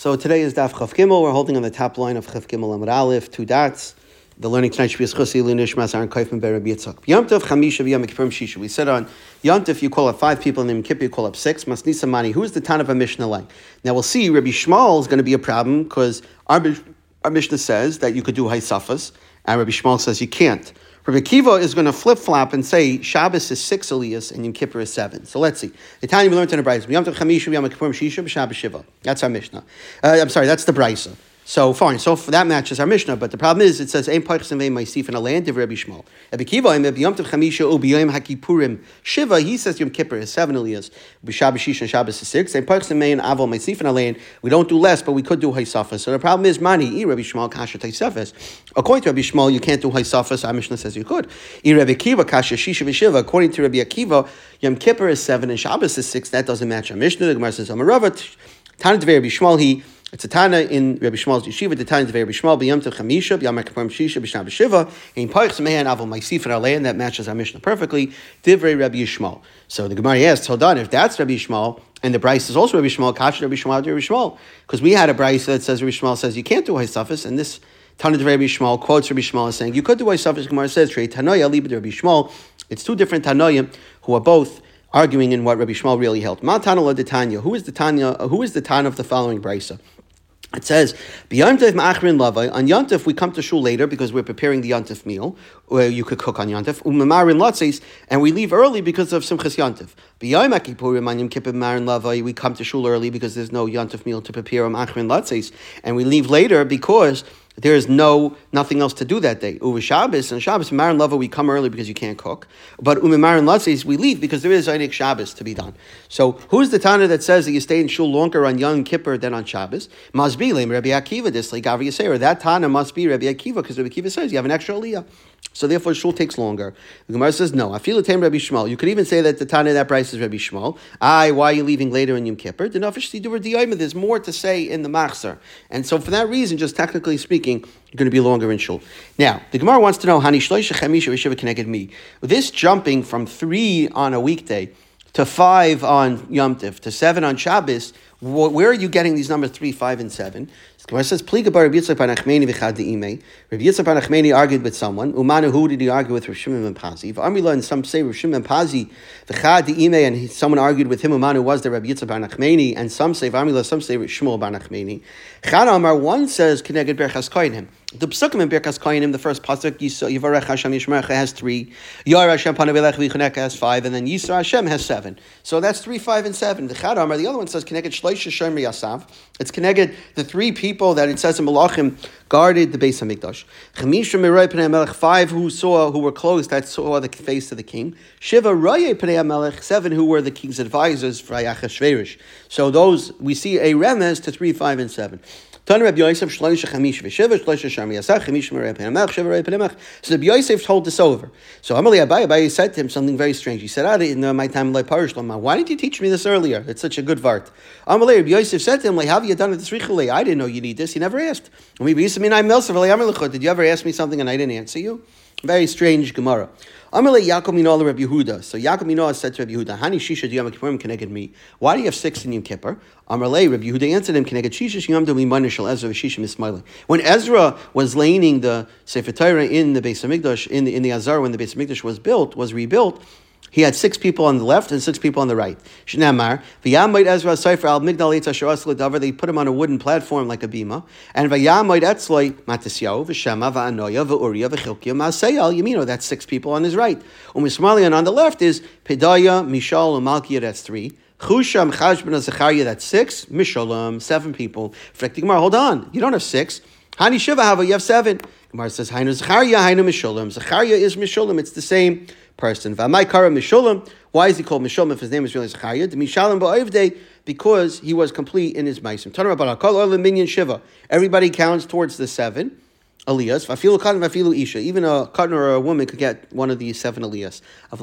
So today is Daf Chav Gimel. We're holding on the top line of Chav Gimel Amud Aleph, two dots. The learning tonight should be Eschusi Lunishmas Aaron Kaifman Ber Rabbi Yitzchak. Yom Tov Chamisha V'Yom Kippurim Shisha. We said on Yom Tov you call up five people, and then Kippur you call up six. Masnisa Mani. Who is the Tan of a Mishnah like? Now we'll see. Rabbi Shmuel is going to be a problem because our, our Mishnah says that you could do Haisafas, and Rabbi Shmuel says you can't. Rabbi Akiva is going to flip flop and say Shabbos is six aliyas and Yom Kippur is seven. So let's see. The time we learned in the Brisa. Yom Tov Chamisha Yom Kippurim Shisha Shabbos Shiva. That's our Mishnah. Uh, I'm sorry, that's the Brisa. So fine, so that matches our Mishnah, but the problem is it says Ein Peichs and Ma'isif in a land of Rabbi Shmuel. Rabbi Akiva Im Yom Tov Chamisha U B'Yom HaKippurim Shiva. He says Yom Kippur is seven aliyas. B'Shabbos Shisha and Shabbos is six. Ein Peichs and Mein Aval Ma'isif in a land. We don't do less, but we could do Haisafas. So the problem is Mani I Rabbi Shmuel Kasha Taisafas. According to Rabbi Shmuel, you can't do Haisafas. Our Mishnah says you could. I Rabbi Kiva Kasha Shisha v'Shiva. According to Rabbi Akiva, Yom Kippur is seven and Shabbos is six. That doesn't match our Mishnah. The Gemara says Amaravat. Tanit Rabbi Shmuel he. It's a Tana in Rabbi Shmuel's yeshiva. The Tana of Rabbi Shmuel b'yom tov chamisha b'yom kippurim shisha b'shna b'shiva in parchs mehan avol ma'isif in our that matches our Mishnah perfectly. Divrei Rabbi Yishmael. So the Gemara asks, hold on, if that's Rabbi Yishmael and the Bryce is also Rabbi Shmuel, kash Rabbi Shmuel Rabbi Shmuel, because we had a Bryce that says Rabbi Shmuel says you can't do Haisafis, and this Tana of Rabbi Shmuel quotes Rabbi Shmuel as saying you could do Haisafis. Gemara says Trey Tanoya Liba Rabbi Shmuel. It's two different Tanoyim who are both arguing in what Rabbi Shmuel really held. Ma Tana Tanya. Who is the Tanya? Who is the Tana of the following Brisa? It says. On Yantif, we come to shul later because we're preparing the Yantif meal, where you could cook on Yantif. Umamarin latzis, and we leave early because of Simchas Yantif. Lavai. We come to shul early because there's no Yantif meal to prepare on and we leave later because there is no nothing else to do that day. Uva Shabbos and Shabbos Marin Lava we come early because you can't cook, but Uva Marin Latzis we leave because there is Einik Shabbos to be done. So who's the Tana that says that you stay in shul longer on Yom Kippur than on Shabbos? Must be Rabbi Akiva. This like Yisera. That Tana must be Rabbi Akiva because Rabbi Akiva says you have an extra aliyah. So therefore, shul takes longer. The Gemara says no. I feel the it Rabbi Shmuel. You could even say that the Tana that price is Rabbi Shmuel. I why are you leaving later in Yom Kippur? There's more to say in the Machzor, and so for that reason, just technically speaking, you're going to be longer in shul. Now, the Gemara wants to know Hani connected me. This jumping from three on a weekday to five on Yom Tiv to seven on Shabbos. Where are you getting these numbers three, five, and seven? Gemara says, Pliga bar Rabbi Yitzchak bar Nachmeni v'chad de'imei. Rabbi Yitzchak bar Nachmeni argued with someone. Umanu, who did he argue with? Rav Shimon ben Pazi. Amrila, and some say Rav Shimon ben Pazi v'chad de'imei, and someone argued with him. Umanu was the Rabbi Yitzchak bar Nachmeni, and some say Amrila, some say Shmuel bar Nachmeni. Chad Amar, one says Keneged Berchas Koinim. The psukim in Birkas Koyanim, the first pasuk, Yivarech Hashem Yishmerecha has three, Yar Hashem Panavilech Vichoneka has five, and then Yisra Hashem has seven. So that's three, five, and seven. The Chadamar, the other one says Keneged. It's connected the three people that it says in Malachim guarded the base of Mikdash. Five who saw, who were close, that saw the face of the king. Shiva seven who were the king's advisors. So those, we see a remez to three, five, and seven. So Rabbi Yosef told this over. So Amalei Abai Abai said to him something very strange. He said, "Ah, in my time like Parish why didn't you teach me this earlier? It's such a good vart." Amalei Rabbi Yosef said to him, "Like, have you done it this richly? I didn't know you need this. He never asked. Did you ever ask me something and I didn't answer you?" Very strange Gemara. Amalei Yaakov Minola Rabbi Yehuda. So Yaakov Minola said to Rabbi Yehuda, Hani Shisha Yom Kippurim connected me. Why do you have six in Yom Kippur? Amalei Rabbi Yehuda answered him, Connected Shisha Yom Dami Manishal Ezra Shisha Mismailing. When Ezra was laying the Sefer Torah in the base of Mikdash, in the, in the Azar, when the base of Mikdash was built, was rebuilt, he had six people on the left and six people on the right. Shnamar, V'yamoid Ezra Sefer al Migdal Eitz Asher Davar, they put him on a wooden platform like a bima. And V'yamoid Etzloi Matisyahu, V'shema, V'anoya, V'uriya, V'chilkiya, Ma'aseyal, Yamino, that's six people on his right. Umismalian on the left is Pedaya, Mishal, and Malkiya, that's three. Chusham, Chashbana, Zechariah, that's six. Mishalam, seven people. Gemara, hold on, you don't have six. Hani Shiva Hava, you have seven. Gemara says, Hainu Zechariah, Hainu Mishalam. Zechariah is Mishalam, it's the same person. Why is he called Mishulam if his name is really Zechariah? Mishalim ba'ovdei because he was complete in his meisim. Everybody counts towards the seven. Aliyas. Isha. Even a katan or a woman could get one of these seven aliyas. Out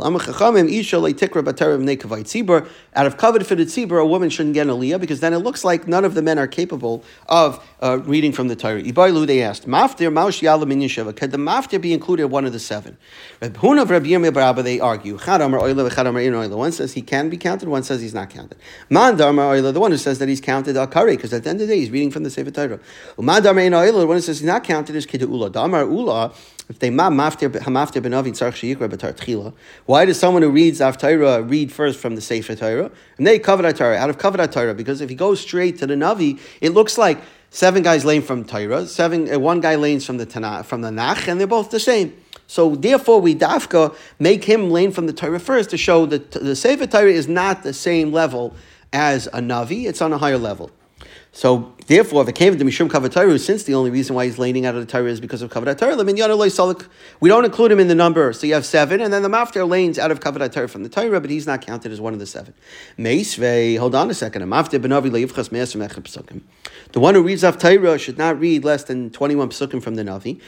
of covet for the tzibur, a woman shouldn't get an aliyah because then it looks like none of the men are capable of uh, reading from the Torah. Ibailu, they asked, Maftir in. Could the maftir be included one of the seven? They argue. In. One says he can be counted, one says he's not counted. The one who says that he's counted because at the end of the day he's reading from the Sefer Torah. In the one who says he's not counted is kidu ula. Damar ula, if they ma maftir tzarch tchila. Why does someone who reads Torah read first from the Sefer Torah? And they cover Torah out of cover Torah because if he goes straight to the navi, it looks like seven guys lane from Torah, seven uh, one guy lanes from the Tanakh, from the Nach, and they're both the same. So therefore, we dafka make him lane from the Torah first to show that the Sefer Torah is not the same level as a navi; it's on a higher level. So therefore, if it came to Mishum Kavatayru, since the only reason why he's laning out of the Torah is because of Kavadat Torah, we don't include him in the number. So you have seven, and then the Maftir lanes out of Kavadat Torah from the Torah, but he's not counted as one of the seven. Meisvei, hold on a second. The one who reads off Torah should not read less than 21 Psukim from the Navi.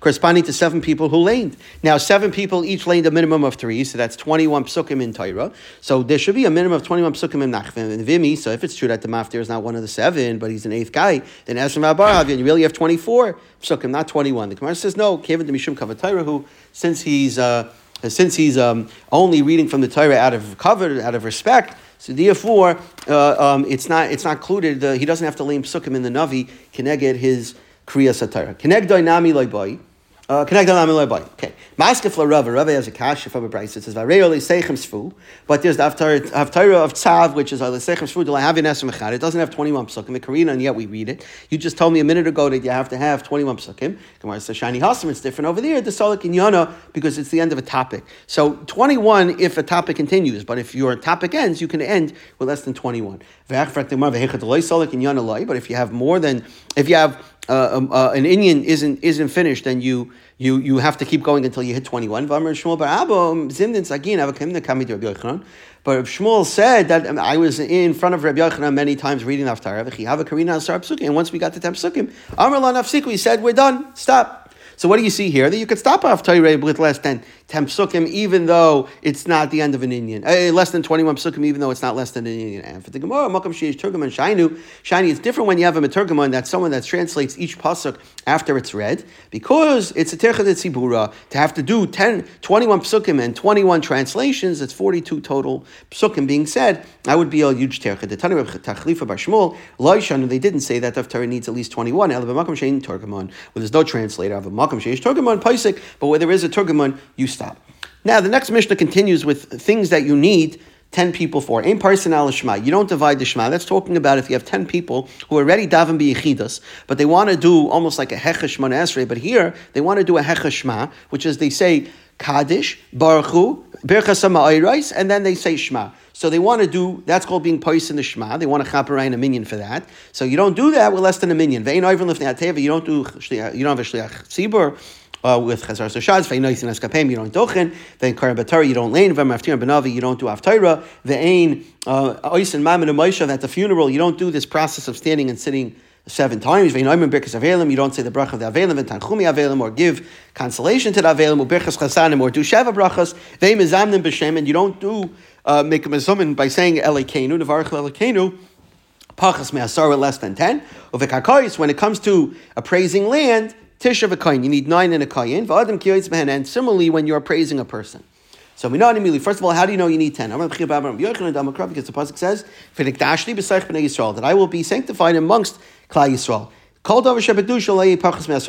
Corresponding to seven people who laned. Now, seven people each laned a minimum of three, so that's 21 Psukim in Torah. So there should be a minimum of 21 Psukim in Nachvim and Vimi, so if it's true that the Maftir is not one of the seven, but he's an eighth guy, then Esrim Abarav, you really have 24 psukim, not 21. The Gemara says, no, Kevin Mishum Kavatayra, who, since he's, uh, since he's um, only reading from the Torah out of cover, out of respect, so therefore, uh, um, it's not it's not included. Uh, he doesn't have to lay psukim in the navi. Keneged his kriya satira. Keneg doinami loy Uh, connect on Okay. Maskef la Rava. Rava has a kasha from a price. It says Vareo leseichem sfu. But there's the Haftarah of Tzav, which is leseichem sfu. Do I have an esem It doesn't have 21 psukim. The Korean, and yet we read it. You just told me a minute ago that you have to have 21 psukim. Gemara says shiny hasam. It's different over there. The solik inyana because it's the end of a topic. So 21 if a topic continues, but if your topic ends, you can end with less than 21. But if you have more than if you have uh, um, uh, an Indian isn't isn't finished, then you you you have to keep going until you hit twenty one. But Shmuel said that um, I was in front of Rabbi Yochanan many times reading Haftarah. And once we got to ten psukim, Amar Nafsiku, he said, "We're done. Stop." So what do you see here? That you could stop off Torah with less than 10 psukim, even though it's not the end of an Indian. Uh, less than 21 psukim, even though it's not less than an Indian. And for the Gemara, Makam Sheish Turgaman Shainu, Shiny, it's different when you have a Meturgaman, that's someone that translates each pasuk after it's read, because it's a Tercha Tzibura, to have to do 10, 21 psukim and 21 translations, it's 42 total psukim being said, I would be a huge Tercha. The Tani Tachlifa Bashmul, Loishanu, they didn't say that Torah needs at least 21, Makam Shein Turgaman, where there's no translator of a Makam Sheish Turgaman Paisik, but where there is a Turgaman, you stop. Now, the next Mishnah continues with things that you need 10 people for. Ain person al shema. You don't divide the shema. That's talking about if you have 10 people who are ready daven biyichidas, but they want to do almost like a hechesh esrei. But here, they want to do a hechesh shema, which is they say Kaddish, Baruchu, Birchas and then they say Shema. So they want to do, that's called being pois in the Shema. They want to chaperai a minyan for that. So you don't do that with less than a minyan. You don't do, you don't have a shliach tzibur uh, with Chazar Sashaz, Feinoisin Eskapem, you don't dochen, then Karim Batari, you don't lane, Vemaftir Benavi, you don't do Aftaira, the Ain, Oisin Mammon and Moshe, at the funeral, you don't do this process of standing and sitting seven times. You don't say the bracha of the Avelim and Tanchumi Avelim or give consolation to the Avelim or Birchas Chasanim or do Sheva brachas. Ve'mizamnim b'shem and you don't do uh, make a mezumin by saying Elikenu, Nevarach Elikenu. Pachas me'asar less than ten. When it comes to appraising land, Tisha v'kayin, you need nine in a kayin. V'adam kiyoyis behen, and similarly when you're praising a person. So we know immediately. First of all, how do you know you need ten? Because the pasuk says, that I will be sanctified amongst Klal Yisrael.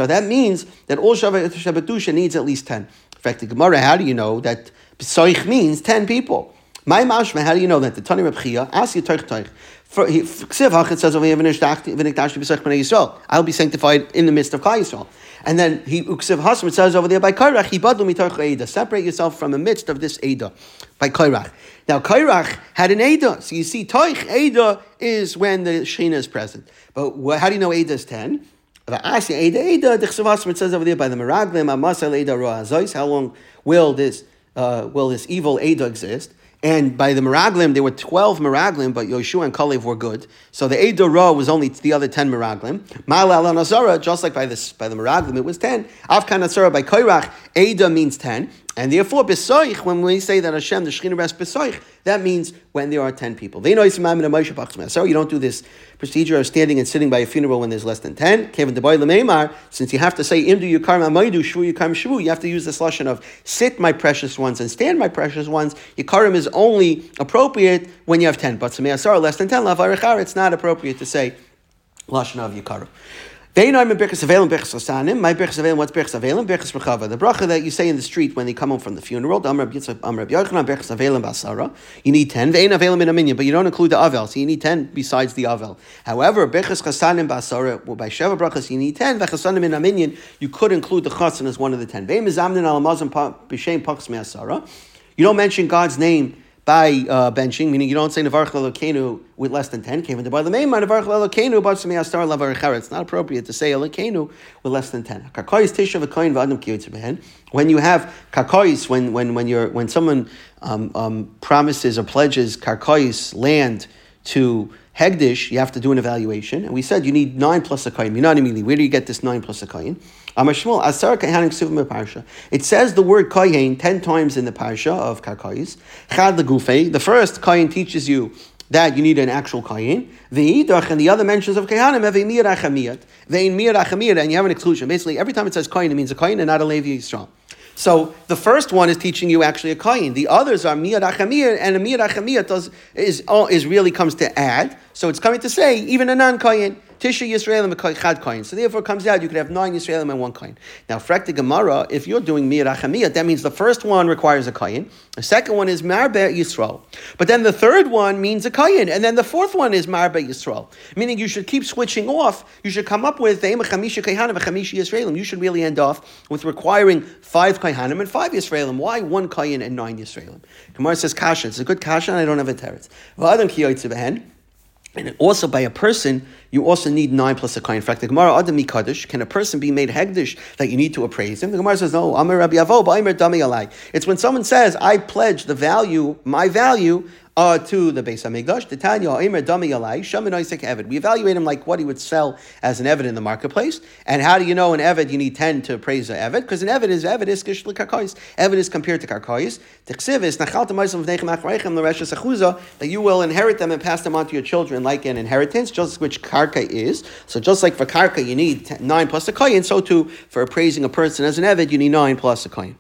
That means that all Shabbatusha needs at least ten. In fact, the Gemara, how do you know that Psoich means ten people? My mashma, how do you know that? The Tani Reb Chia, ask you Toich Toich. It says I'll be sanctified in the midst of Klal Yisrael. And then he uksiv hasm, it says over there by Kairach, hibadu mitarch Eda. Separate yourself from the midst of this Eda by Kairach. Now Kairach had an Eda. So you see, Toich Eda is when the Shina is present. But how do you know Eda is 10? It says over there by the Meraglim, Amasal Eda How long will this uh, will this evil Eda exist? And by the Meraglim, there were 12 Meraglim, but Yoshua and Kalev were good. So the Eidah Ra was only the other 10 Meraglim. Malal and Azara, just like by, this, by the Meraglim, it was 10. Afkan Azara by Koirach, Eidah means 10. And therefore, besoich, when we say that Hashem, the Shekhinah rests besoich, that means when there are 10 people. They know So you don't do this procedure of standing and sitting by a funeral when there's less than 10. Kevin Since you have to say, Imdu Yukar Maidu, Shvu Yukar Shvu, you have to use this lesson of sit, my precious ones, and stand, my precious ones. Yikarim is only appropriate when you have 10. But Sameh less than 10, it's not appropriate to say Lashon of Yikarim. They know birchas avelim, birchas chasanim. My birchas avelim, what's birchas avelim? Birchas mechava. The bracha that you say in the street when they come home from the funeral. Amr Yitzchak, Amr Yochanan, birchas avelim basara. You need ten. Vein avelim in a minyan, but you don't include the avel, so you need ten besides the avel. However, birchas chasanim basara. Well, by sheva brachas you need ten. Vechasanim in a minyan, you could include the chasan as one of the ten. Vein mizamnin al mazim b'shem pachs me'asara. You don't mention God's name by uh, benching, meaning you don't say Nevarch Lelokenu with less than 10. Came into by the main Lelokenu, but Sami Astar Lavar It's not appropriate to say Elokenu with less than 10. Kakois Tisha V'Koin V'Adam Kiyotze When you have Kakois, when, when, when, you're, when someone um, um, promises or pledges Karkois land to Hegdish, you have to do an evaluation. And we said you need nine plus a coin. Where do you get this nine plus a coin? It says the word kohen ten times in the parsha of Karkais. Chad The first kohen teaches you that you need an actual kayin. And the other mentions of kayanim have a mirachamiyat. Mirachamiyat, and you have an exclusion. Basically, every time it says kayin, it means a kayin and not a levi yisrael. So the first one is teaching you actually a kain. The others are miyad achamir, and a miyad achamir does is is really comes to add. So it's coming to say even a non kain. Tisha Yisraelim Chad coin. So therefore it comes out you could have nine Yisraelim and one coin. Now, Frekta Gemara, if you're doing Mir Achamiyah, that means the first one requires a coin. The second one is Marbe Yisrael. But then the third one means a coin. And then the fourth one is Marbe Yisrael. Meaning you should keep switching off. You should come up with Chamisha Kayhanim Chamisha Yisraelim. You should really end off with requiring five Kayhanim and five Yisraelim. Why one coin and nine Yisraelim? Gemara says Kasha. It's a good Kasha and I don't have a teretz. And also by a person, you also need nine plus a coin. In fact, the Gemara Adam can a person be made hegdish that you need to appraise him? The Gemara says, no, Amar Rabbi Avo, Dami Alai. It's when someone says, I pledge the value, my value uh, to the Beis Hamikdash. The Tanya Omer Dami Yalai Shaman Isaac Evid. We evaluate him like what he would sell as an Evid in the marketplace. And how do you know an Evid? You need ten to appraise an Evid because an Evid is Evid is Kishli Karkois. Evid is compared to Karkois. Tiksiv is Nachal Tamaisim of Nechem Achreichem L'Resha Sechuza that you will inherit them and pass them on to your children like an inheritance, just which Karka is. So just like for Karka you need nine plus a koyin, so too for appraising a person as an Evid you need nine plus a koyin.